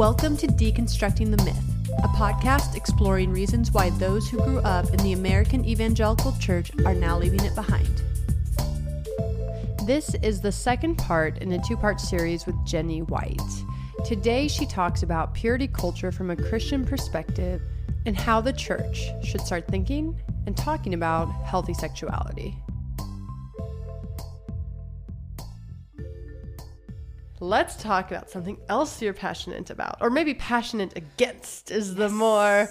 Welcome to Deconstructing the Myth, a podcast exploring reasons why those who grew up in the American Evangelical Church are now leaving it behind. This is the second part in a two part series with Jenny White. Today, she talks about purity culture from a Christian perspective and how the church should start thinking and talking about healthy sexuality. Let's talk about something else you're passionate about, or maybe passionate against is the more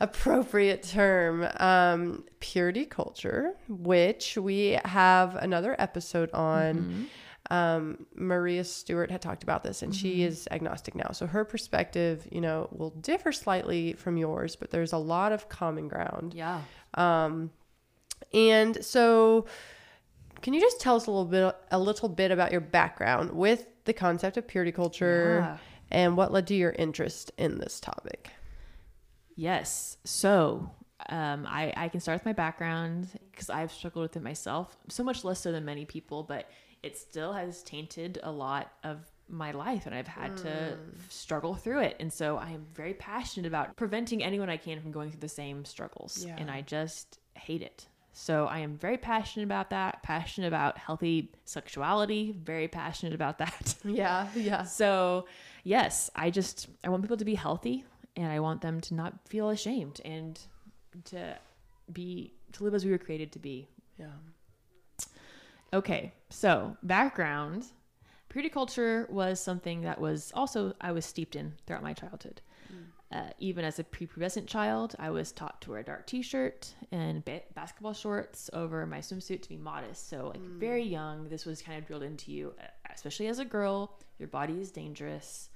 appropriate term. Um, purity culture, which we have another episode on. Um, Maria Stewart had talked about this, and she is agnostic now. So her perspective, you know, will differ slightly from yours, but there's a lot of common ground. Yeah. Um, and so, can you just tell us a little bit, a little bit about your background with the concept of purity culture, Yeah. and what led to your interest in this topic? Yes. So um, I, I can start with my background because I've struggled with it myself, so much less so than many people, but it still has tainted a lot of my life and I've had to struggle through it. And so I am very passionate about preventing anyone I can from going through the same struggles. Yeah. And I just hate it. So I am very passionate about that, passionate about healthy sexuality, very passionate about that. Yeah, yeah, So, yes, I just I want people to be healthy and I want them to not feel ashamed and to be to live as we were created to be. yeah. Okay. So, background. Purity culture was something that was also I was steeped in throughout my childhood. Uh, even as a prepubescent child, I was taught to wear a dark T-shirt and ba- basketball shorts over my swimsuit to be modest. So, like very young, this was kind of drilled into you, especially as a girl. Your body is dangerous.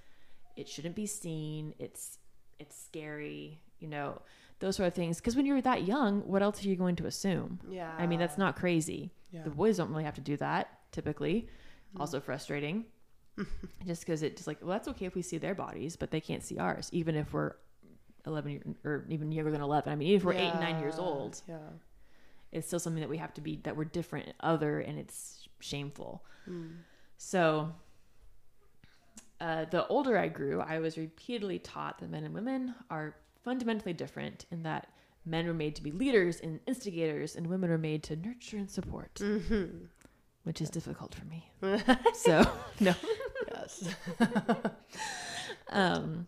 It shouldn't be seen. It's it's scary. You know those sort of things. Because when you're that young, what else are you going to assume? Yeah. I mean, that's not crazy. Yeah. The boys don't really have to do that typically. Also frustrating. just because it's like, well, that's okay if we see their bodies, but they can't see ours, even if we're 11 year, or even younger than 11. I mean, even if we're eight and nine years old, Yeah. it's still something that we have to be, that we're different, other, and it's shameful. So, uh, the older I grew, I was repeatedly taught that men and women are fundamentally different in that men were made to be leaders and instigators, and women are made to nurture and support, Mm-hmm. which is difficult for me. so, no. Yes. Um,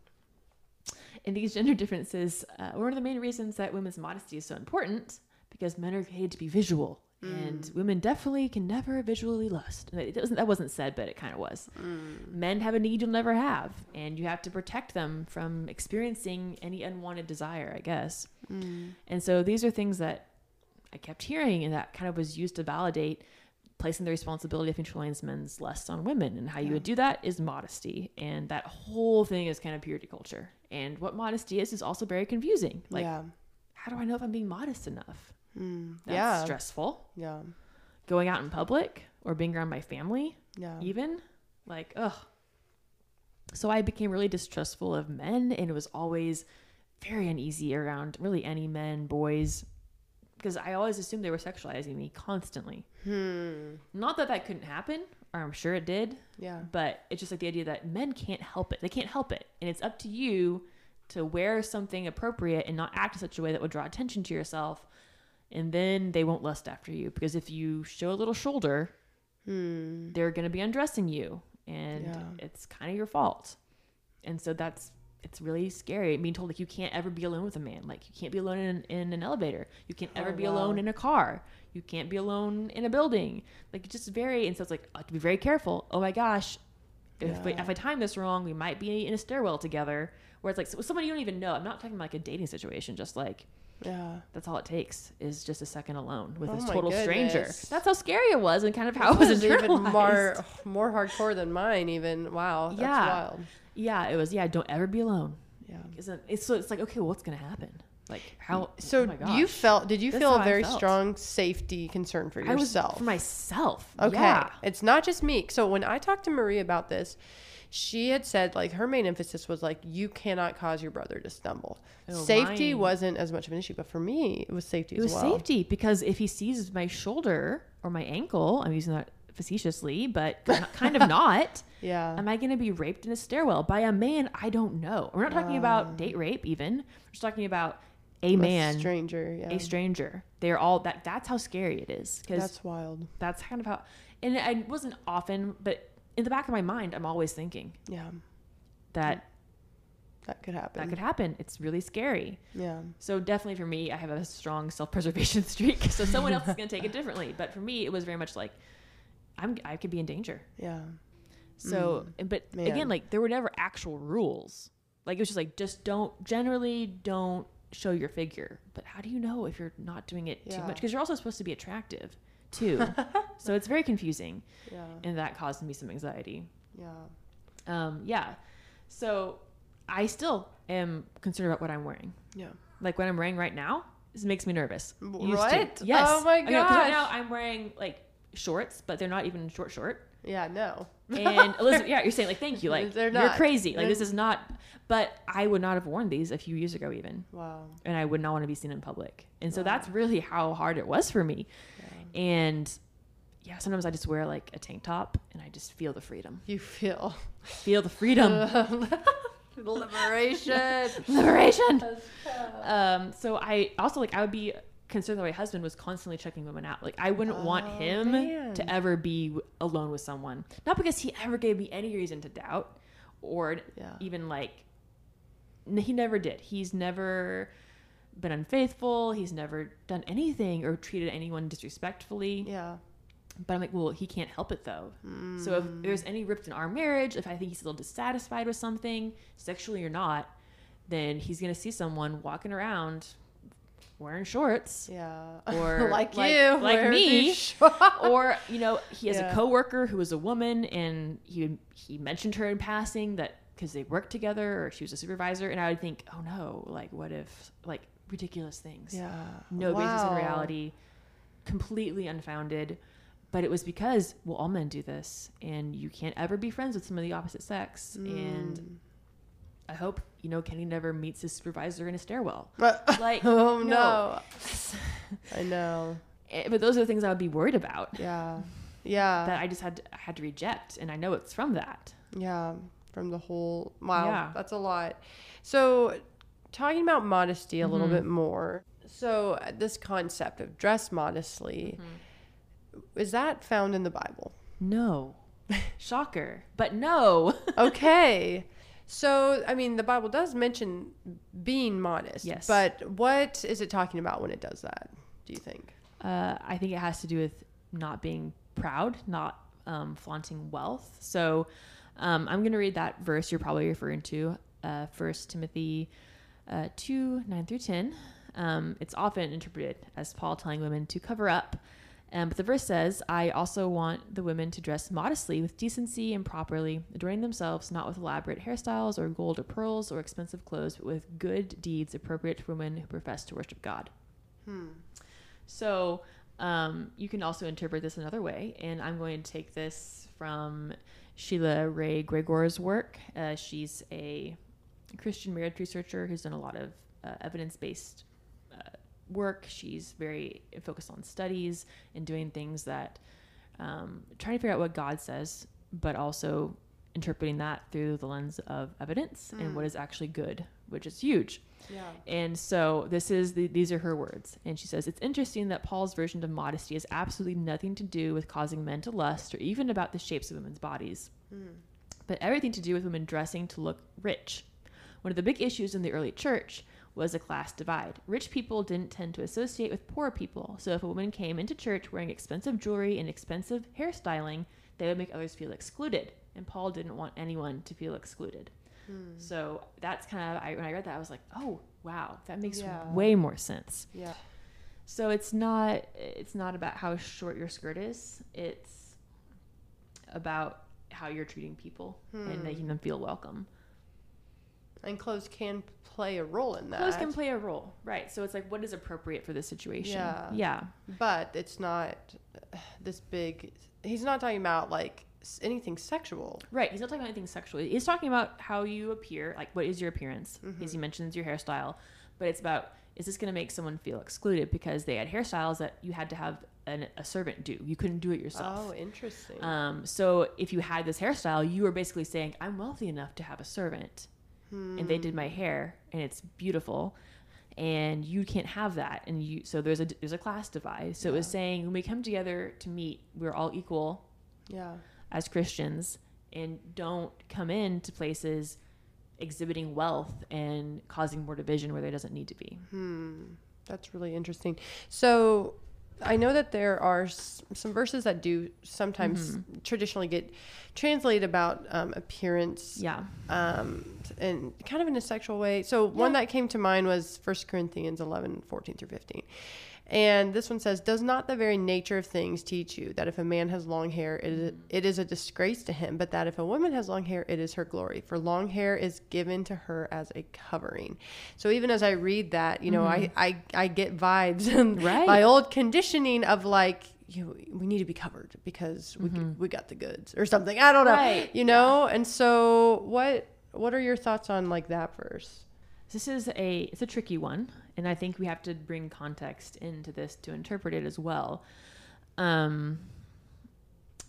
and these gender differences uh, were one of the main reasons that women's modesty is so important because men are paid to be visual. And women definitely can never visually lust. It wasn't, that wasn't said, but it kind of was. Men have a need you'll never have, and you have to protect them from experiencing any unwanted desire, I guess. And so these are things that I kept hearing, and that kind of was used to validate placing the responsibility of controlling men's lust on women. And how you would do that is modesty. And that whole thing is kind of purity culture. And what modesty is is also very confusing. Like, yeah. how do I know if I'm being modest enough? Mm. That's yeah. stressful. Yeah. Going out in public or being around my family, Yeah. even like, ugh. So I became really distrustful of men, and it was always very uneasy around really any men, boys, because I always assumed they were sexualizing me constantly. Hmm. Not that that couldn't happen, or I'm sure it did, Yeah. but it's just like the idea that men can't help it. They can't help it. And it's up to you to wear something appropriate and not act in such a way that would draw attention to yourself. And then they won't lust after you because if you show a little shoulder, Hmm. they're going to be undressing you and Yeah. it's kind of your fault. And so that's it's really scary being told like you can't ever be alone with a man. Like you can't be alone in, in an elevator. You can't ever Oh, be wow. alone in a car. You can't be alone in a building. Like it's just very and so it's like I have to be very careful. Oh my gosh. If, we, if I time this wrong, we might be in a stairwell together. Where it's like so- someone you don't even know. I'm not talking about like a dating situation. Just like Yeah. that's all it takes is just a second alone with Oh a total stranger. That's how scary it was and kind of how it was This is even more more hardcore than mine. Even wow. That's Yeah. wild. Yeah, it was. Yeah, don't ever be alone. Yeah. Isn't it's so? It's like okay, well, what's gonna happen? Like how? Oh so oh my gosh. you felt? Did you That's feel a very strong safety concern for yourself? for myself. Okay. Yeah. It's not just me. So when I talked to Marie about this, she had said like her main emphasis was like you cannot cause your brother to stumble. Oh, safety mine- wasn't as much of an issue, but for me it was safety It as was well. safety because if he sees my shoulder or my ankle, I'm using that facetiously, but kind of- not. Yeah. Am I going to be raped in a stairwell by a man I don't know? We're not talking Um, about date rape, even. We're just talking about a A man, stranger. Yeah. a stranger. They're all that. That's how scary it is because that's, wild. That's kind of how. And I wasn't often, but in the back of my mind, I'm always thinking Yeah. that That could happen. that could happen. It's really scary. Yeah. So definitely for me, I have a strong self-preservation streak. So someone else is going to take it differently. But for me, it was very much like I'm. I could be in danger. Yeah. So, but man. again, like there were never actual rules. Like it was just like just don't generally don't show your figure. But how do you know if you're not doing it too much? Because you're also supposed to be attractive too. so it's very confusing, Yeah. and that caused me some anxiety. Yeah. Um, yeah. So I still am concerned about what I'm wearing. Yeah. Like what I'm wearing right now, this makes me nervous. What? Yes. Oh my god. right now I'm wearing like shorts, but they're not even short short. Yeah. No. And Elizabeth, yeah, you're saying like, thank you, like They're you're crazy, like They're- this is not. But I would not have worn these a few years ago, even, Wow. and I would not want to be seen in public. And so Wow. that's really how hard it was for me. Yeah. And yeah, sometimes I just wear like a tank top, and I just feel the freedom, You feel feel the freedom, liberation. liberation. Um, so I also like I would be concerned that my husband was constantly checking women out. Like I wouldn't want Oh, him man. to ever be alone with someone. Not because he ever gave me any reason to doubt, or Yeah. even like he never did. He's never been unfaithful. He's never done anything or treated anyone disrespectfully. Yeah. But I'm like, well, he can't help it though. So if mm. there's any rift in our marriage, if I think he's a little dissatisfied with something, sexually or not, then he's gonna see someone walking around wearing shorts. Yeah. Or like, like- you, like me. or you know he has Yeah. a coworker who is a woman and he he mentioned her in passing that because they worked together or she was a supervisor and i would think oh no like what if like ridiculous things Yeah. no basis in reality completely unfounded but it was because well all men do this and you can't ever be friends with some of the opposite sex and Mm. I hope you know kenny never meets his supervisor in a stairwell But- like oh no. I know. Eh, but those are the things i would be worried about Yeah. Yeah. that I just had to, I had to reject, and I know it's from that. Yeah, from the whole. Wow, Yeah. that's a lot. So, talking about modesty a little Mhm. bit more. So, uh, this concept of dress modestly is that found in the Bible? No, shocker, but no. Okay. So, I mean, the Bible does mention being modest. Yes. But what is it talking about when it does that? Do you think? Uh, I think it has to do with not being proud, not um, flaunting wealth. So um, I'm going to read that verse you're probably referring to, uh, 1 Timothy uh, 2 9 through 10. Um, it's often interpreted as Paul telling women to cover up. Um, but the verse says, I also want the women to dress modestly with decency and properly, adorning themselves not with elaborate hairstyles or gold or pearls or expensive clothes, but with good deeds appropriate to women who profess to worship God. Hmm. So um, you can also interpret this another way, and I'm going to take this from Sheila Wray Gregoire's work. Uh, she's a Christian marriage researcher who's done a lot of uh, evidence-based uh, work. She's very focused on studies and doing things that um, trying to figure out what God says, but also interpreting that through the lens of evidence and Mm. what is actually good, which is huge. Yeah. And so this is the, these are her words. And she says, It's interesting that Paul's version of modesty has absolutely nothing to do with causing men to lust or even about the shapes of women's bodies, Hmm. but everything to do with women dressing to look rich. One of the big issues in the early church was a class divide. Rich people didn't tend to associate with poor people. So if a woman came into church wearing expensive jewelry and expensive hairstyling, they would make others feel excluded. And Paul didn't want anyone to feel excluded. Hmm. So that's kind of I, when I read that I was like, oh wow, that makes Yeah. way more sense. Yeah. So it's not it's not about how short your skirt is. It's about how you're treating people Hmm. and making them feel welcome. And clothes can play a role in that. Clothes can play a role, right? So it's like what is appropriate for this situation. Yeah. Yeah. but it's not this big. He's not talking about like anything sexual. Right. He's not talking about anything sexual. He's talking about how you appear, like what is your appearance, Mhm. as he mentions your hairstyle, but it's about is this going to make someone feel excluded because they had hairstyles that you had to have an, a servant do. You couldn't do it yourself. Oh, interesting. Um, so if you had this hairstyle, you were basically saying, "I'm wealthy enough to have a servant, and they did my hair, and it's beautiful." And you can't have that, and you so there's a there's a class divide. So it was saying when we come together to meet, we're all equal yeah. as Christians, and don't come into places exhibiting wealth and causing more division where there doesn't need to be. Hmm. That's really interesting. So I know that there are some verses that do sometimes Mm-hmm. traditionally get translated about um, appearance Yeah, um, and kind of in a sexual way. So one that came to mind was First Corinthians 11, 14 through 15. And this one says, Does not the very nature of things teach you that if a man has long hair, it is, mm. it is a disgrace to him, but that if a woman has long hair, it is her glory? For long hair is given to her as a covering. So even as I read that, you know, I, mm. I, I get vibes and Right. my old conditioning of like, you, we need to be covered because we, mm-hmm. we got the goods or something. I don't know, Right. you know? And so what, what are your thoughts on like that verse? This is a it's a tricky one, and I think we have to bring context into this to interpret it as well. Um,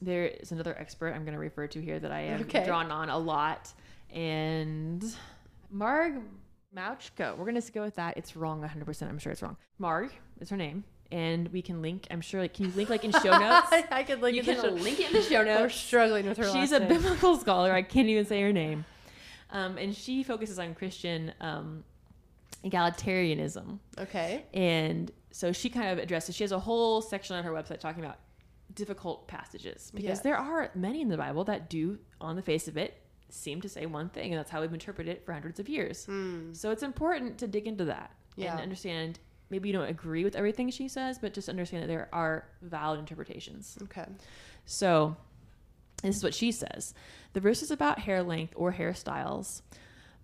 there is another expert I'm going to refer to here that I have Okay. drawn on a lot, and Marg Mauchko. We're going to go with that. It's wrong 100%. I'm sure it's wrong. Marg is her name, and we can link. I'm sure. Like, can you link like in show notes? I, could link you in the can link it in the show notes. We're struggling with her She's a name. biblical scholar. I can't even say her name. Um, and she focuses on Christian um, egalitarianism. Okay. And so she kind of addresses, she has a whole section on her website talking about difficult passages because there are many in the Bible that do, on the face of it, seem to say one thing, and that's how we've interpreted it for hundreds of years. So it's important to dig into that Yeah. and understand. Maybe you don't agree with everything she says, but just understand that there are valid interpretations. Okay. So, this is what she says. The verses about hair length or hairstyles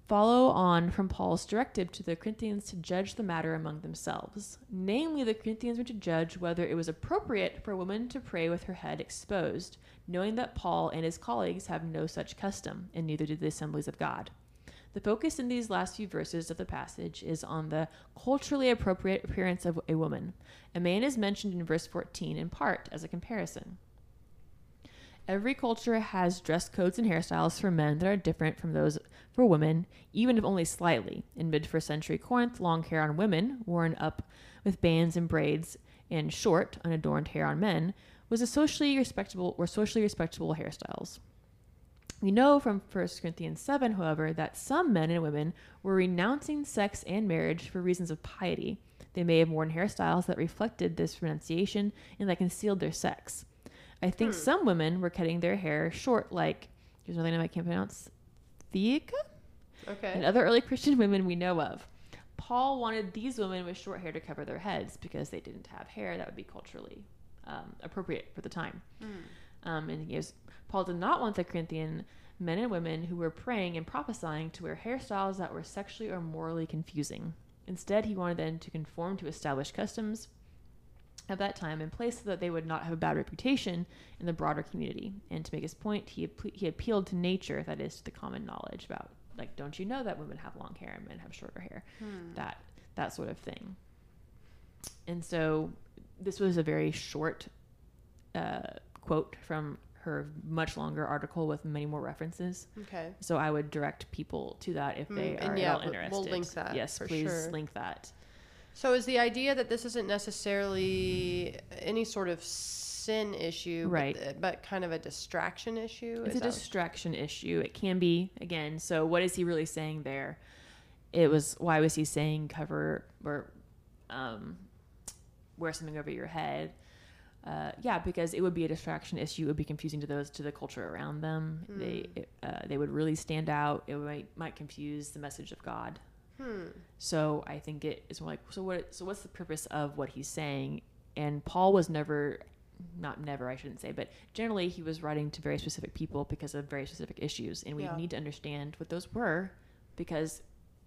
follow on from Paul's directive to the Corinthians to judge the matter among themselves. Namely, the Corinthians were to judge whether it was appropriate for a woman to pray with her head exposed, knowing that Paul and his colleagues have no such custom, and neither do the assemblies of God. The focus in these last few verses of the passage is on the culturally appropriate appearance of a woman. A man is mentioned in verse 14 in part as a comparison. Every culture has dress codes and hairstyles for men that are different from those for women, even if only slightly. In mid first century Corinth, long hair on women, worn up with bands and braids, and short, unadorned hair on men, was a socially respectable or socially respectable hairstyles. We know from 1 Corinthians 7, however, that some men and women were renouncing sex and marriage for reasons of piety. They may have worn hairstyles that reflected this renunciation and that concealed their sex. I think some women were cutting their hair short, like, here's another name I can't pronounce, Theika? Okay. and other early Christian women we know of. Paul wanted these women with short hair to cover their heads because they didn't have hair that would be culturally um, appropriate for the time. Um, and he was, Paul did not want the Corinthian men and women who were praying and prophesying to wear hairstyles that were sexually or morally confusing. Instead, he wanted them to conform to established customs of that time in place so that they would not have a bad reputation in the broader community. And to make his point, he, appe- he appealed to nature, that is, to the common knowledge about, like, don't you know that women have long hair and men have shorter hair? That, that sort of thing. And so this was a very short uh, quote from her much longer article with many more references. Okay. So I would direct people to that if they Mm, and are yeah, at all we'll- interested. we'll link that Yes, please sure. link that. So is the idea that this isn't necessarily any sort of sin issue, Right. But, but kind of a distraction issue? It's Is a distraction issue. It can be again. So what is he really saying there? It was why was he saying cover or um, wear something over your head? Uh, yeah, because it would be a distraction issue. It would be confusing to those to the culture around them. They it, uh, they would really stand out. It might might confuse the message of God. Hmm. So I think it is more like so what so what's the purpose of what he's saying? And Paul was never not never I shouldn't say, but generally he was writing to very specific people because of very specific issues and we Yeah. need to understand what those were because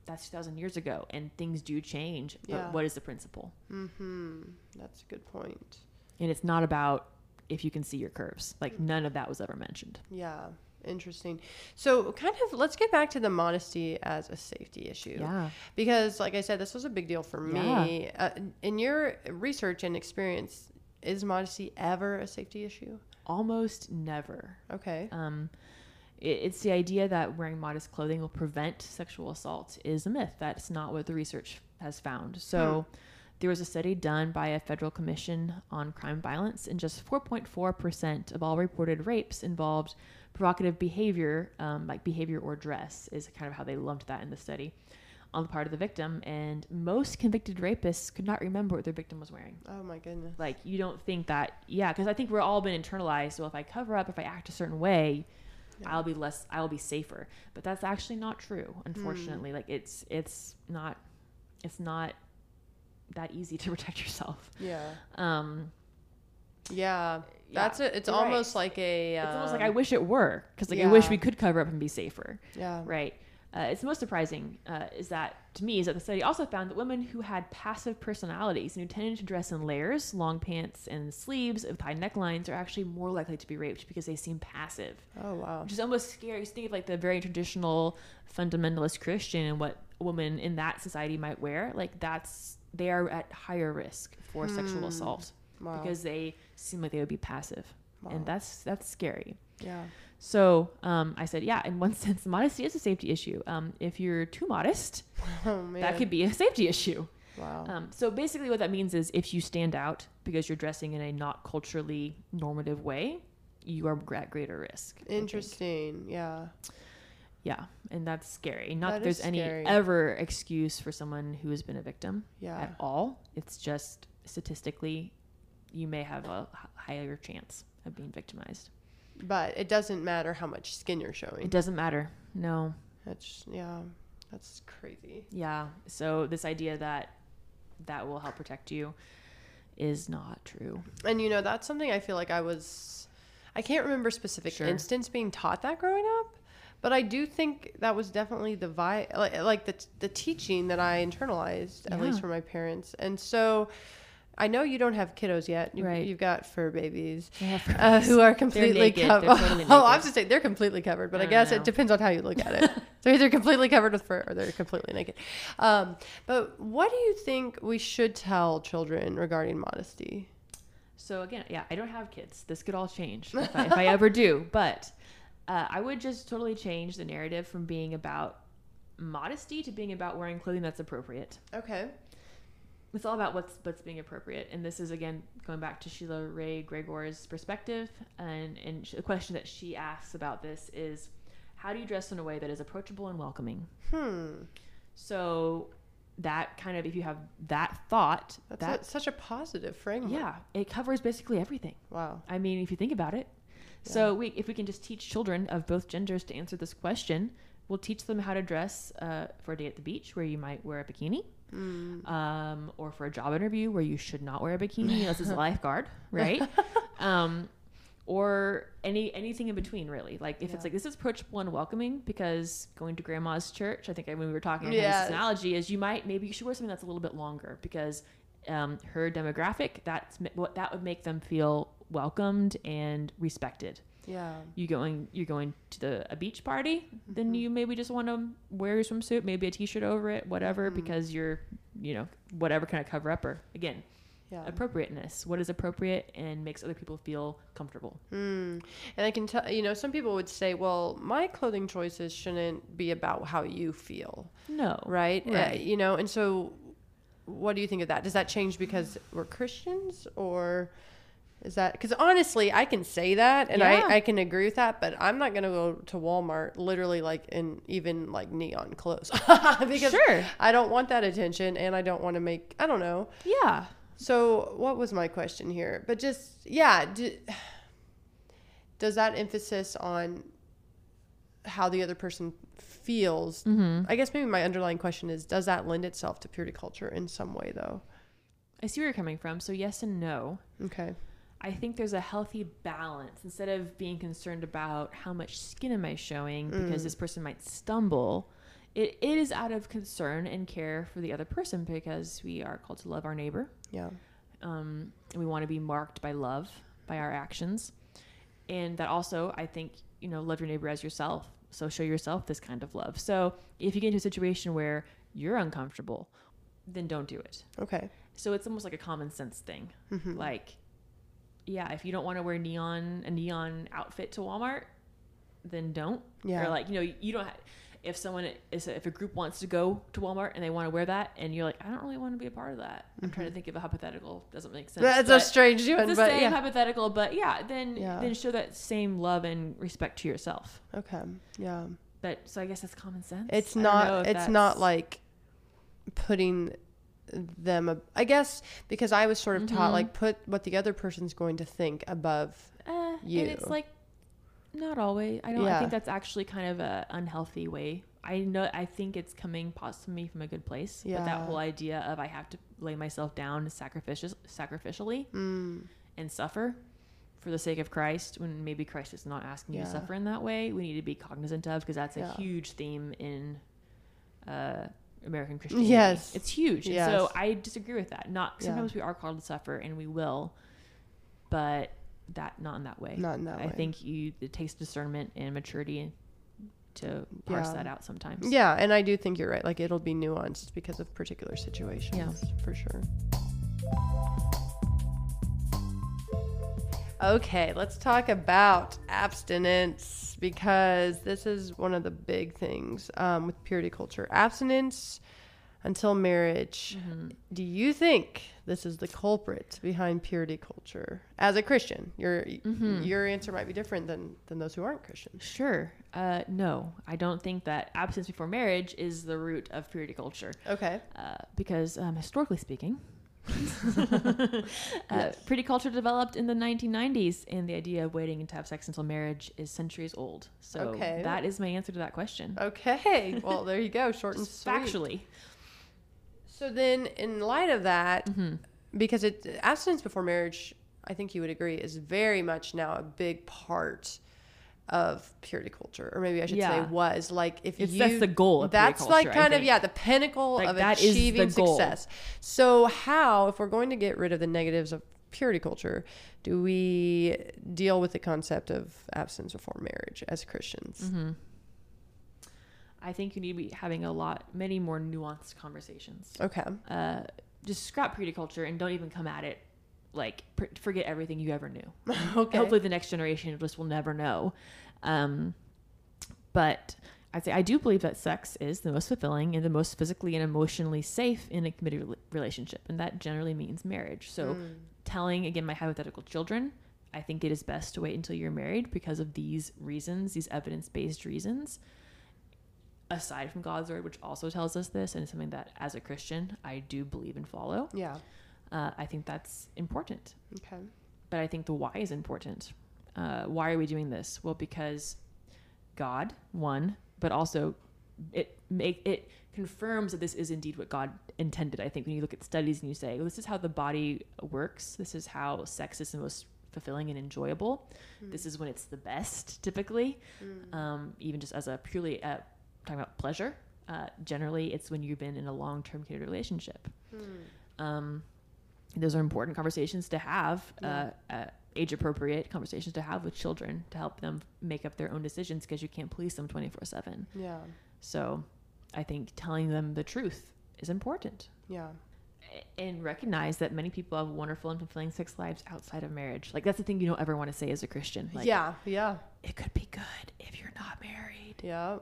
that's 2000 years ago and things do change. But Yeah. what is the principle? Hmm. That's a good point. And it's not about if you can see your curves. Like none of that was ever mentioned. Yeah. Interesting. So, kind of, let's get back to the modesty as a safety issue. Yeah. Because, like I said, this was a big deal for me. Uh, in your research and experience, is modesty ever a safety issue? Almost never. Okay. Um, it, it's the idea that wearing modest clothing will prevent sexual assault is a myth. That's not what the research has found. So, there was a study done by a federal commission on crime violence, and just 4.4% of all reported rapes involved provocative behavior, um, like behavior or dress, is kind of how they lumped that in the study on the part of the victim. And most convicted rapists could not remember what their victim was wearing. Oh, my goodness. Like, you don't think that, yeah, because I think we're all been internalized. Well, if I cover up, if I act a certain way, Yeah. I'll be less, I'll be safer. But that's actually not true, unfortunately. Like, it's, it's not, it's not that easy to protect yourself. Yeah. Um, Yeah. Yeah, That's it. It's you're right. almost like a. it's almost like um, I wish it were, because like I wish we could cover up and be safer. Yeah. Right. Uh, it's most surprising uh, is that to me is that the study also found that women who had passive personalities and who tended to dress in layers, long pants, and sleeves with high necklines are actually more likely to be raped because they seem passive, Oh, wow. which is almost scary. You think of like the very traditional fundamentalist Christian and what a woman in that society might wear. Like that's they are at higher risk for sexual assault Wow. because they seem like they would be passive, Wow. and that's that's scary. Yeah. So um, I said, yeah, in one sense, modesty is a safety issue. Um, if you're too modest, Oh, that could be a safety issue. Wow. Um, so basically, what that means is if you stand out because you're dressing in a not culturally normative way, you are at greater risk. Interesting. Yeah. Yeah, and that's scary. Not That that, there's any scary. ever excuse for someone who has been a victim Yeah. at all. It's just statistically, you may have a higher chance of being victimized. But it doesn't matter how much skin you're showing. It doesn't matter. No. That's yeah. That's crazy. Yeah. So this idea that that will help protect you is not true. And you know, that's something I feel like I was I can't remember specific Sure. instance being taught that growing up, but I do think that was definitely the vi- like, like the the teaching that I internalized at least Yeah. from my parents. And so I know you don't have kiddos yet. You've, Right. you've got fur babies Yeah, fur uh, who are completely covered. Totally oh, I was just saying they're completely covered, but I I guess know. it depends on how you look at it. they're either completely covered with fur or they're completely naked. Um, but what do you think we should tell children regarding modesty? So again, yeah, I don't have kids. This could all change if I, if I ever do. But uh, I would just totally change the narrative from being about modesty to being about wearing clothing that's appropriate. Okay. It's all about what's what's being appropriate. And this is again going back to Sheila Wray Gregoire's perspective, and and the question that she asks about this is, how do you dress in a way that is approachable and welcoming? Hmm. So that kind of if you have that thought, That's that a- such a positive framework. yeah, it covers basically everything. Wow. I mean, if you think about it. So we, if we can just teach children of both genders to answer this question, we'll teach them how to dress uh, for a day at the beach where you might wear a bikini, Mm. um, or for a job interview where you should not wear a bikini unless it's a lifeguard, right? um, or any anything in between, really. Like if Yeah. it's like this is approachable and welcoming because going to grandma's church, I think when we were talking, about Yes. this analogy is you might maybe you should wear something that's a little bit longer because um, her demographic that's what that would make them feel welcomed and respected. Yeah. You going you're going to the a beach party, then Mm-hmm. you maybe just want to wear your swimsuit, maybe a t-shirt over it, whatever, Mm-hmm. because you're you know whatever kind of cover up or again Yeah. appropriateness. What is appropriate and makes other people feel comfortable. Mm. And I can tell, you know, some people would say, well, my clothing choices shouldn't be about how you feel, No, right? Uh, Right. you know, and so what do you think of that? Does that change because we're Christians or is that because honestly, I can say that and Yeah. I, I can agree with that, but I'm not going to go to Walmart literally like in even like neon clothes because Sure. I don't want that attention and I don't want to make, I don't know. Yeah. So, what was my question here? But just yeah, d does that emphasis on how the other person feels? Mm-hmm. I guess maybe my underlying question is: Does that lend itself to purity culture in some way, though? I see where you're coming from. So yes and no. Okay. I think there's a healthy balance instead of being concerned about how much skin am I showing because Mm. this person might stumble. It, it is out of concern and care for the other person because we are called to love our neighbor. Yeah. Um, and we want to be marked by love by our actions. And that also, I think, you know, love your neighbor as yourself. So show yourself this kind of love. So if you get into a situation where you're uncomfortable, then don't do it. Okay. So it's almost like a common sense thing. Mhm. Like, yeah, if you don't want to wear neon a neon outfit to Walmart, then don't. Yeah. Or like, you know, you don't. Ha- if someone is if a group wants to go to Walmart and they want to wear that, and you're like, I don't really want to be a part of that. I'm trying to mm-hmm. think of a hypothetical. Doesn't make sense. That's a strange one, it's the same yeah. hypothetical, but yeah, then Yeah. then show that same love and respect to yourself. Okay. Yeah. But so I guess that's common sense. It's not it's not like putting them I guess because I was sort of taught Mhm. like put what the other person's going to think above Eh, you. And it's like not always. I don't. I think that's actually kind of a unhealthy way. I know. I think it's coming possibly from a good place. But that whole idea of I have to lay myself down sacrificial, sacrificially mm, and suffer for the sake of Christ, when maybe Christ is not asking you to suffer in that way, we need to be cognizant of because that's a Yeah. huge theme in uh, American Christianity. Yes. it's huge. Yes. And so I disagree with that. Not Yeah. sometimes we are called to suffer, and we will, but that not in that way. not in that I way. think you it takes discernment and maturity to parse Yeah. that out sometimes. Yeah, and I do think you're right. Like it'll be nuanced because of particular situations. Yeah. for sure. Okay, let's talk about abstinence because this is one of the big things um, with purity culture. Abstinence until marriage. Mm-hmm. Do you think this is the culprit behind purity culture? As a Christian, your Mm-hmm. your answer might be different than than those who aren't Christians. Sure. Uh, no, I don't think that abstinence before marriage is the root of purity culture. Okay. Uh, because um, historically speaking, uh, purity culture developed in the 1990s, and the idea of waiting to have sex until marriage is centuries old. So Okay. that is my answer to that question. Okay. Well, there you go. Short and sweet. factually. So then, in light of that, Mhm. because it abstinence before marriage, I think you would agree, is very much now a big part of purity culture, or maybe I should Yeah. say was like if It's, you that's the goal of that's like culture, I kind of yeah the pinnacle Like, of that is the achieving goal. success. So how, if we're going to get rid of the negatives of purity culture, do we deal with the concept of abstinence before marriage as Christians? Mm-hmm. I think you need to be having a lot, many more nuanced conversations. Okay. Uh, just scrap purity culture and don't even come at it like pr- forget everything you ever knew. okay. Hopefully, the next generation just will never know. Um, but I'd say I do believe that sex is the most fulfilling and the most physically and emotionally safe in a committed rela- relationship, and that generally means marriage. So, Mm. telling again my hypothetical children, I think it is best to wait until you're married because of these reasons, these evidence based reasons. Aside from God's word, which also tells us this, and it's something that as a Christian I do believe and follow, Yeah. Uh, I think that's important Okay. but I think the why is important. Uh, why are we doing this? Well, because God, one, but also it make it confirms that this is indeed what God intended. I think when you look at studies and you say, well, this is how the body works, this is how sex is the most fulfilling and enjoyable. This is when it's the best, typically, um, even just as a purely uh, talking about pleasure. Uh, generally, it's when you've been in a long-term committed relationship. Um, those are important conversations to have, Yeah. uh, uh, age appropriate conversations to have with children to help them make up their own decisions because you can't police them 24 7. Yeah. So I think telling them the truth is important. Yeah. And recognize that many people have wonderful and fulfilling sex lives outside of marriage. Like, that's the thing you don't ever want to say as a Christian. Like, yeah. Yeah. it could be good if you're not married. Yeah.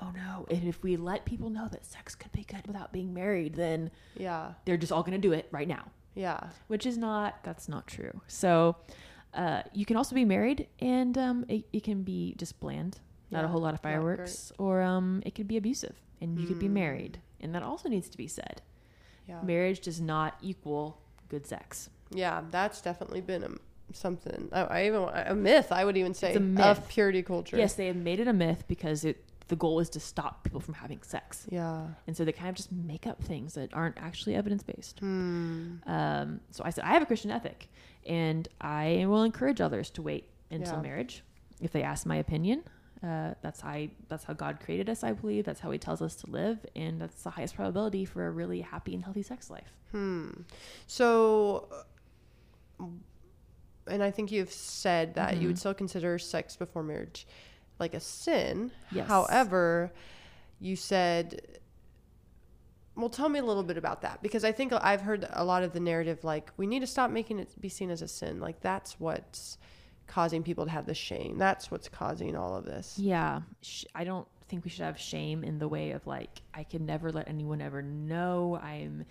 Oh no. And if we let people know that sex could be good without being married, then Yeah. they're just all going to do it right now. Yeah. which is not that's not true so uh, you can also be married and um, it, it can be just bland not a whole lot of fireworks or um, it could be abusive and you could be Mm. married and that also needs to be said Yeah. marriage does not equal good sex Yeah, that's definitely been a, something. I, I even a myth. I would even say It's a of myth. purity culture. yes they have made it a myth because it the goal is to stop people from having sex Yeah. and so they kind of just make up things that aren't actually evidence based Hmm. Um, so I said, I have a Christian ethic, and I will encourage others to wait until Yeah. marriage if they ask my opinion. Uh, that's how I, that's how God created us. I believe that's how He tells us to live, and that's the highest probability for a really happy and healthy sex life. Hmm. So, uh, and I think you've said that you Mhm. would still consider sex before marriage like a sin. Yes. However, you said well, tell me a little bit about that because I think I've heard a lot of the narrative like we need to stop making it be seen as a sin. Like that's what's causing people to have the shame. That's what's causing all of this. Yeah. I don't think we should have shame in the way of like, I can never let anyone ever know I'm,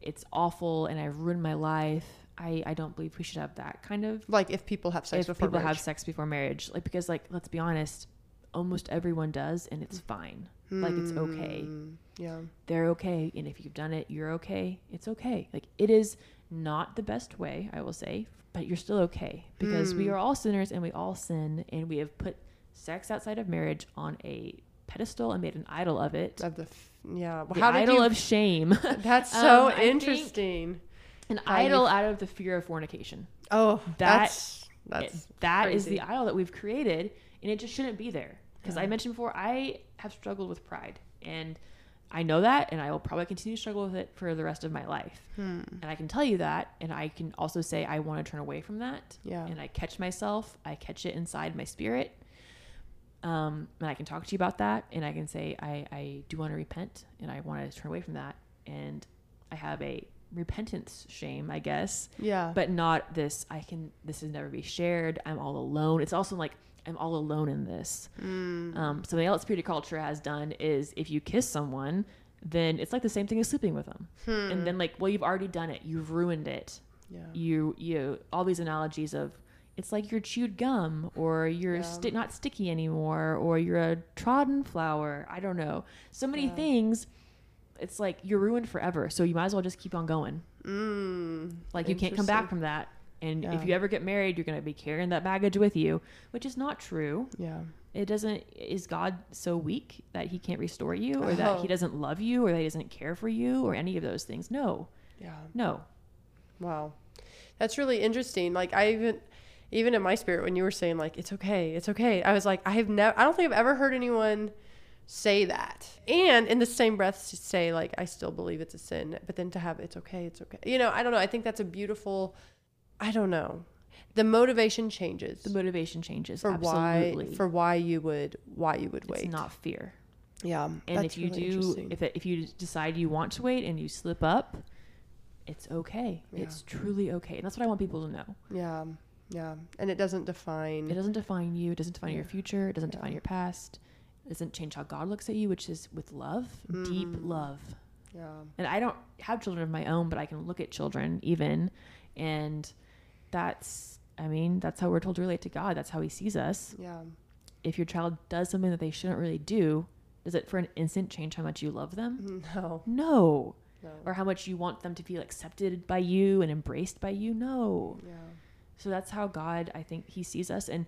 it's awful and I've ruined my life. I, I don't believe we should have that kind of. Like if people have sex if before people marriage. have sex before marriage. Like, because, like, let's be honest, almost everyone does and it's fine. Like, it's okay. Hmm, Yeah. They're okay. And if you've done it, you're okay. It's okay. Like, it is not the best way, I will say, but you're still okay because we Hmm. are all sinners and we all sin and we have put sex outside of marriage on a pedestal and made an idol of it. Of the f- yeah. Well, The idol you? of shame. that's so Um, I think- interesting. An idol out of the fear of fornication. Oh, That- that's that's It- that is crazy. the idol that we've created and it just shouldn't be there because i mentioned before i have struggled with pride and i know that and i will probably continue to struggle with it for the rest of my life Hmm. and i can tell you that and i can also say i want to turn away from that Yeah. and i catch myself i catch it inside my spirit um, and i can talk to you about that and i can say i, I do want to repent and i want to turn away from that and i have a repentance shame i guess Yeah. but not this i can this is never be shared i'm all alone it's also like i'm all alone in this Mm. um, something else purity culture has done is if you kiss someone then it's like the same thing as sleeping with them Hmm. and then like well you've already done it you've ruined it yeah. you you all these analogies of it's like you're chewed gum or you're Yeah. sti- not sticky anymore or you're a trodden flower i don't know so many Yeah. things it's like you're ruined forever so you might as well just keep on going Mm. like you can't come back from that. And Yeah. if you ever get married, you're going to be carrying that baggage with you, which is not true. Yeah. It doesn't. Is God so weak that He can't restore you, or that Oh. He doesn't love you, or that He doesn't care for you, or any of those things? No, Yeah. no. Wow. That's really interesting. Like I even even in my spirit when you were saying like it's okay, it's okay. I was like I have never I don't think I've ever heard anyone say that. And in the same breath to say like I still believe it's a sin, but then to have it's okay, it's okay. You know, I don't know. I think that's a beautiful I don't know. The motivation changes The motivation changes for absolutely. why for why you would why you would it's wait. not fear. yeah. And if you really do, if it, if you decide you want to wait and you slip up, it's okay. Yeah. It's truly okay. And that's what I want people to know. yeah. Yeah. And it doesn't define It doesn't define you. It doesn't define your future. It doesn't Yeah. define your past. Doesn't change how God looks at you, which is with love, deep Mm. love. yeah. And I don't have children of my own, but I can look at children even, and that's, I mean, that's how we're told to relate to God. That's how He sees us. Yeah. If your child does something that they shouldn't really do, does it for an instant change how much you love them? No. No. No. Or how much you want them to feel accepted by you and embraced by you? No. Yeah. So that's how God, I think, He sees us. And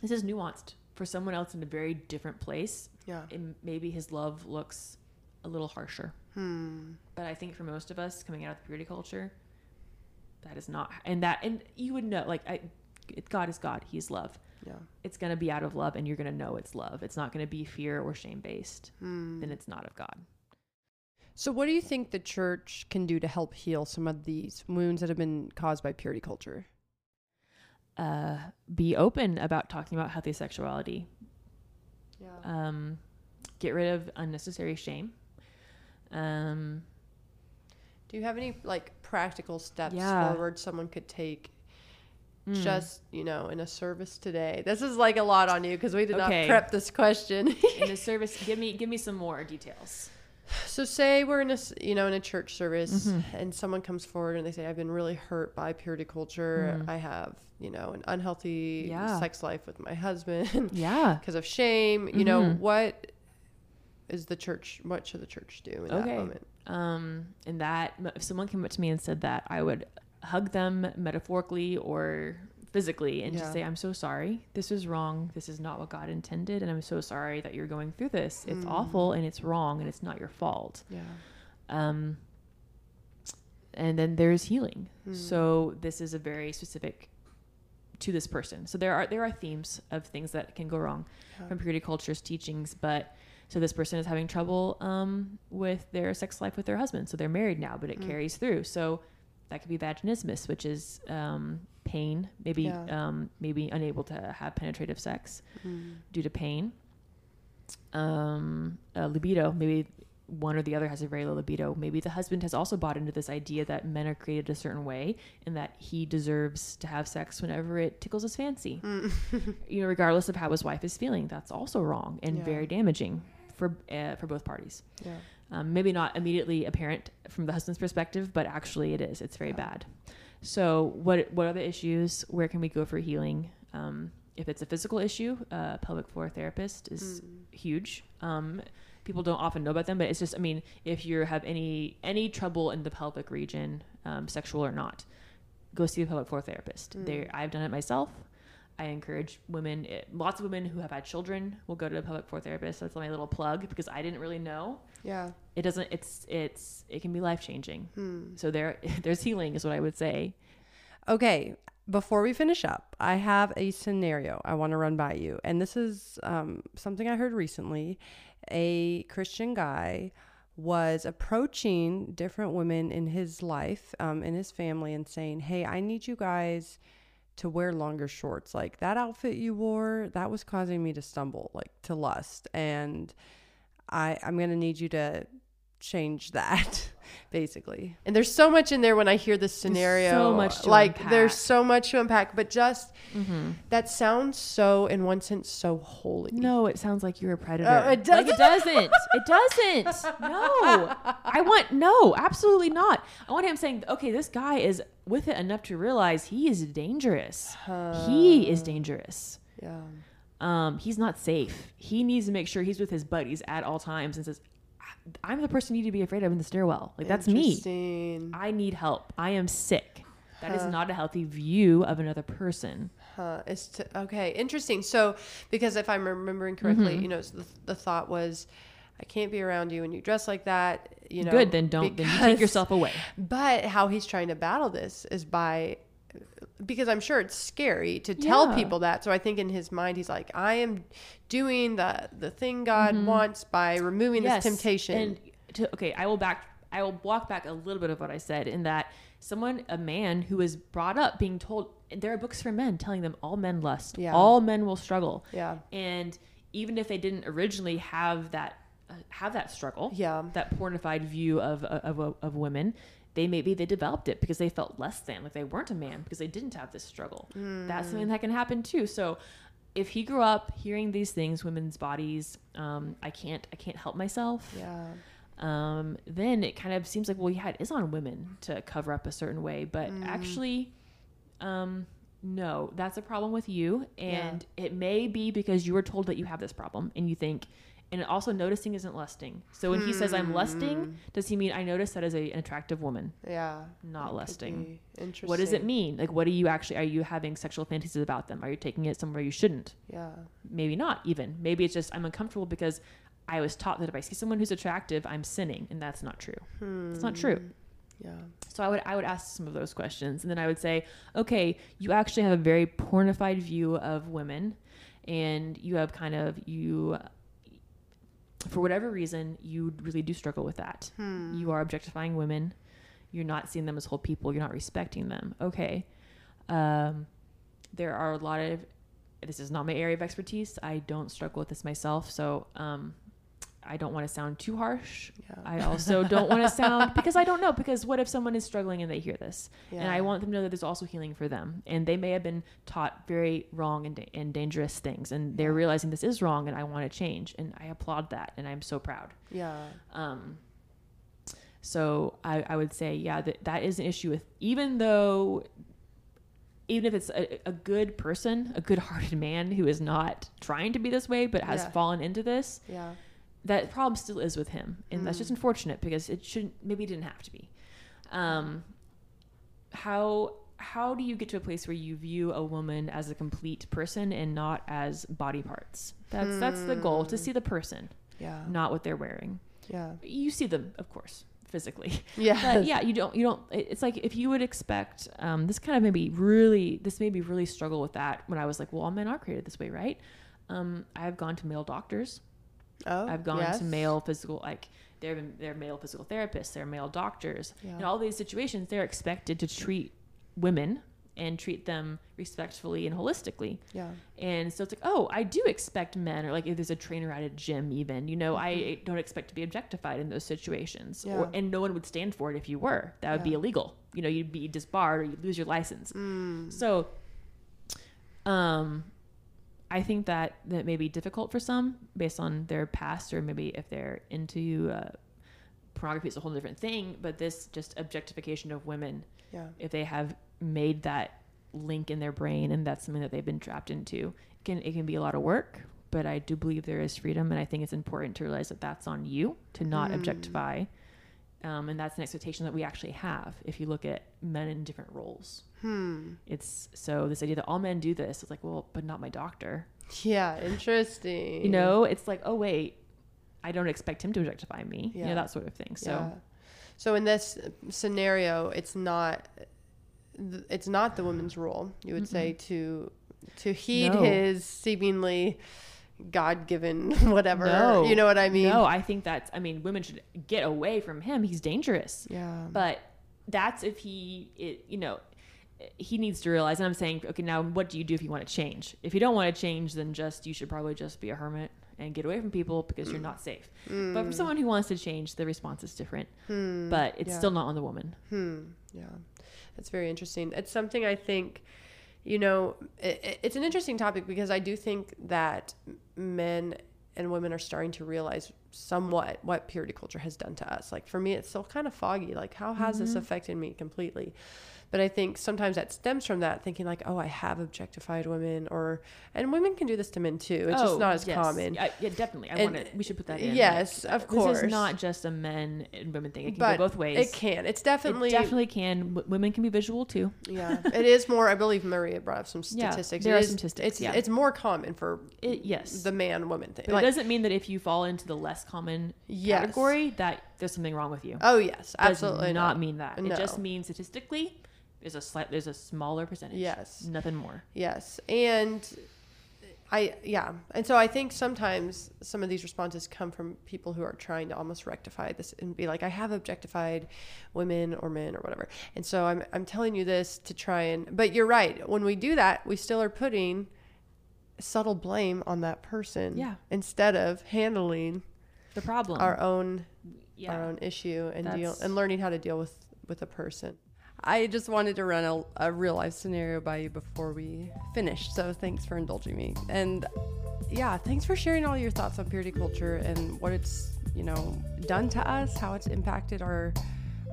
this is nuanced for someone else in a very different place. Yeah. And maybe His love looks a little harsher. Hmm. But I think for most of us coming out of the purity culture, that is not, and that, and you would know, like, I, it, God is God. He's love. Yeah. It's going to be out of love, and you're going to know it's love. It's not going to be fear or shame based. Hmm. Then it's not of God. So, what do you think the church can do to help heal some of these wounds that have been caused by purity culture? Uh, be open about talking about healthy sexuality. Yeah. Um, get rid of unnecessary shame. Um, do you have any like practical steps Yeah. forward someone could take? mm. Just you know, in a service today. This is like a lot on you because we did Okay. not prep this question. in the service. Give me, give me some more details. so, say we're in a you know in a church service, Mhm. and someone comes forward and they say, "I've been really hurt by purity culture. Mhm. I have you know an unhealthy Yeah. sex life with my husband." Yeah. because of shame. You know Mhm. what is the church? What should the church do in that Okay. moment? um, and that if someone came up to me and said that, I would hug them metaphorically or physically and Yeah. just say, "I'm so sorry. This is wrong. This is not what God intended, and I'm so sorry that you're going through this. It's Mm. awful and it's wrong and it's not your fault." Yeah. Um, and then there's healing. Mm. So this is a very specific to this person. So there are there are themes of things that can go wrong Yeah. from purity culture's teachings, but so this person is having trouble um, with their sex life with their husband. So they're married now, but it Mm. carries through. So that could be vaginismus, which is um, pain, maybe Yeah. um, maybe unable to have penetrative sex Mm. due to pain. Um, uh, libido, maybe one or the other has a very low libido. Maybe the husband has also bought into this idea that men are created a certain way and that he deserves to have sex whenever it tickles his fancy. Mm. you know, regardless of how his wife is feeling. That's also wrong and Yeah. very damaging for uh, for both parties. Yeah. Um, maybe not immediately apparent from the husband's perspective, but actually it is. It's very Yeah. bad. So, what what are the issues? Where can we go for healing? Um, if it's a physical issue, uh, pelvic floor therapist is Mm. huge. Um, people don't often know about them, but it's just, I mean, if you have any any trouble in the pelvic region, um, sexual or not, go see a pelvic floor therapist. Mm. There, I've done it myself. I encourage women. It, lots of women who have had children will go to a pelvic floor therapist. That's my little plug because I didn't really know. Yeah. It doesn't. It's it's it can be life changing. Hmm. So there there's healing is what I would say. Okay, before we finish up, I have a scenario I want to run by you. And this is um, something I heard recently. A Christian guy was approaching different women in his life, um, in his family, and saying, Hey, I need you guys to wear longer shorts. Like that outfit you wore, that was causing me to stumble, like to lust. And I, I'm going to need you to change that basically and there's so much in there when i hear this scenario so much to like unpack. there's so much to unpack but just Mm-hmm. that sounds so in one sense so holy No, it sounds like you're a predator. Oh, it Like it doesn't. It doesn't. No. I want no, absolutely not. I want him saying, okay, this guy is with it enough to realize he is dangerous. he is dangerous. yeah Um, he's not safe. He needs to make sure he's with his buddies at all times and says, I'm the person you need to be afraid of in the stairwell. Like that's me. I need help. I am sick. That is Huh. not a healthy view of another person. Huh. It's to, okay. Interesting. So, because if I'm remembering correctly, Mhm. you know, the, the thought was, I can't be around you when you dress like that. You know, Good, then don't. Then you take yourself away. But how he's trying to battle this is by, because I'm sure it's scary to tell Yeah. people that. So I think in his mind, he's like, I am doing the the thing God Mhm. wants by removing Yes, this temptation. And to, okay, I will back. I will walk back a little bit of what I said in that someone, a man who was brought up being told there are books for men telling them all men lust, Yeah. all men will struggle, yeah. and even if they didn't originally have that uh, have that struggle, Yeah. that pornified view of of, of, of women. They maybe they developed it because they felt less than, like they weren't a man because they didn't have this struggle. That's something that can happen too. So, if he grew up hearing these things, women's bodies, um, I can't, I can't help myself Yeah. um, then it kind of seems like, well, yeah, it is on women to cover up a certain way, but Mm. actually, um, no, that's a problem with you, and it may be because you were told that you have this problem, and you think, and also noticing isn't lusting. So when he says I'm Hmm. lusting, does he mean I notice that as a, an attractive woman, Yeah. not lusting? Interesting. What does it mean? Like, what are you actually? Are you having sexual fantasies about them? Are you taking it somewhere you shouldn't? Yeah. maybe not even maybe it's just i'm uncomfortable because i was taught that if i see someone who's attractive i'm sinning and that's not true it's not true Hmm. Yeah. so i would i would ask some of those questions and then i would say okay you actually have a very pornified view of women and you have kind of you for whatever reason you really do struggle with that. Hmm. you are objectifying women. You're not seeing them as whole people. You're not respecting them. Okay. Um, there are a lot of this is not my area of expertise. I don't struggle with this myself. So um, i don't want to sound too harsh Yeah. i also don't want to sound because i don't know because what if someone is struggling and they hear this yeah. and i want them to know that there's also healing for them and they may have been taught very wrong and, da- and dangerous things and they're realizing this is wrong and i want to change and i applaud that and i'm so proud Yeah. um, so I, I would say, yeah, that, that is an issue with, even though, even if it's a, a good person, a good hearted man who is not trying to be this way, but has Yeah. fallen into this, Yeah. That problem still is with him. And that's Mm. just unfortunate because it shouldn't, maybe it didn't have to be. Um, how, how do you get to a place where you view a woman as a complete person and not as body parts? That's, that's the goal to Hmm. see the person, Yeah. not what they're wearing Yeah. you see them of course physically Yeah. but yeah you don't you don't it's like if you would expect um, this kind of maybe really this made me really struggle with that when i was like well all men are created this way right um, i've gone to male doctors Oh. i've gone yes. to male physical like they're they're male physical therapists they're male doctors Yeah. in all these situations they're expected to treat women and treat them respectfully and holistically. Yeah. And so it's like, oh, I do expect men, or like if there's a trainer at a gym, even, you know, I don't expect to be objectified in those situations. Yeah. Or, and no one would stand for it if you were. That would be illegal. You know, you'd be disbarred or you'd lose your license. Mm. So, um, I think that that may be difficult for some based on their past, or maybe if they're into uh, pornography, it's a whole different thing. But this just objectification of women, Yeah. if they have made that link in their brain and that's something that they've been trapped into, it can it can be a lot of work. But I do believe there is freedom, and I think it's important to realize that that's on you to not Mm. objectify. Um, and that's an expectation that we actually have if you look at men in different roles. Hmm. It's so this idea that all men do this. It's like, well, but not my doctor. Yeah. Interesting. You know, it's like, oh wait, I don't expect him to objectify me. You know, that sort of thing. So Yeah. So in this scenario, it's not it's not the woman's role. You would say to to heed No. his seemingly God given whatever. No. You know what I mean? no, I think that's. I mean, women should get away from him. He's dangerous. Yeah. But that's if he, it, you know, he needs to realize. And I'm saying, okay, now what do you do if you want to change? If you don't want to change, then just you should probably just be a hermit and get away from people because you're not safe. But for someone who wants to change, the response is different. But it's Yeah. still not on the woman. Hmm. Yeah, that's very interesting. It's something I think, you know, it, it's an interesting topic because I do think that men and women are starting to realize somewhat what purity culture has done to us. Like for me, it's still kind of foggy. Like how has this mm-hmm. affected me completely? But I think sometimes that stems from that thinking like, oh, I have objectified women, or and women can do this to men too. It's just oh, not as yes. common. I, yeah, definitely. I And- want to. We should put that in. yes, Like, of This course. is not just a men and women thing. It can but go both ways. It can. It's definitely It definitely can. W- women can be visual too. Yeah, it is more. I believe Maria brought up some statistics. Yeah, there It are is- some statistics, It's yeah. it's more common for It, yes. the man woman thing. but Like, it doesn't mean that if you fall into the less common Yes. category that there's something wrong with you. oh yes, Does absolutely not mean that. No. It just means statistically, there's a slight, there's a smaller percentage. Yes. Nothing more. Yes, and I yeah, and so I think sometimes some of these responses come from people who are trying to almost rectify this and be like, I have objectified women or men or whatever, and so I'm I'm telling you this to try and. But you're right. When we do that, we still are putting subtle blame on that person. Yeah. Instead of handling The problem. our own yeah. our own issue and deal and learning how to deal with with a person. I just wanted to run a, a real life scenario by you before we finish. So thanks for indulging me. And yeah, thanks for sharing all your thoughts on purity culture and what it's, you know, done to us, how it's impacted our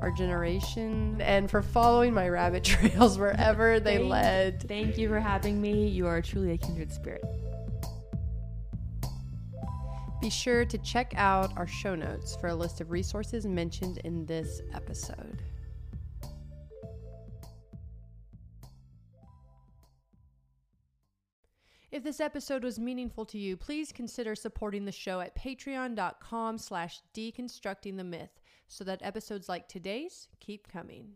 our generation. And for following my rabbit trails wherever they Thank- led. Thank you for having me. You are truly a kindred spirit. Be sure to check out our show notes for a list of resources mentioned in this episode. If this episode was meaningful to you, please consider supporting the show at patreon.com slash deconstructing the myth so that episodes like today's keep coming.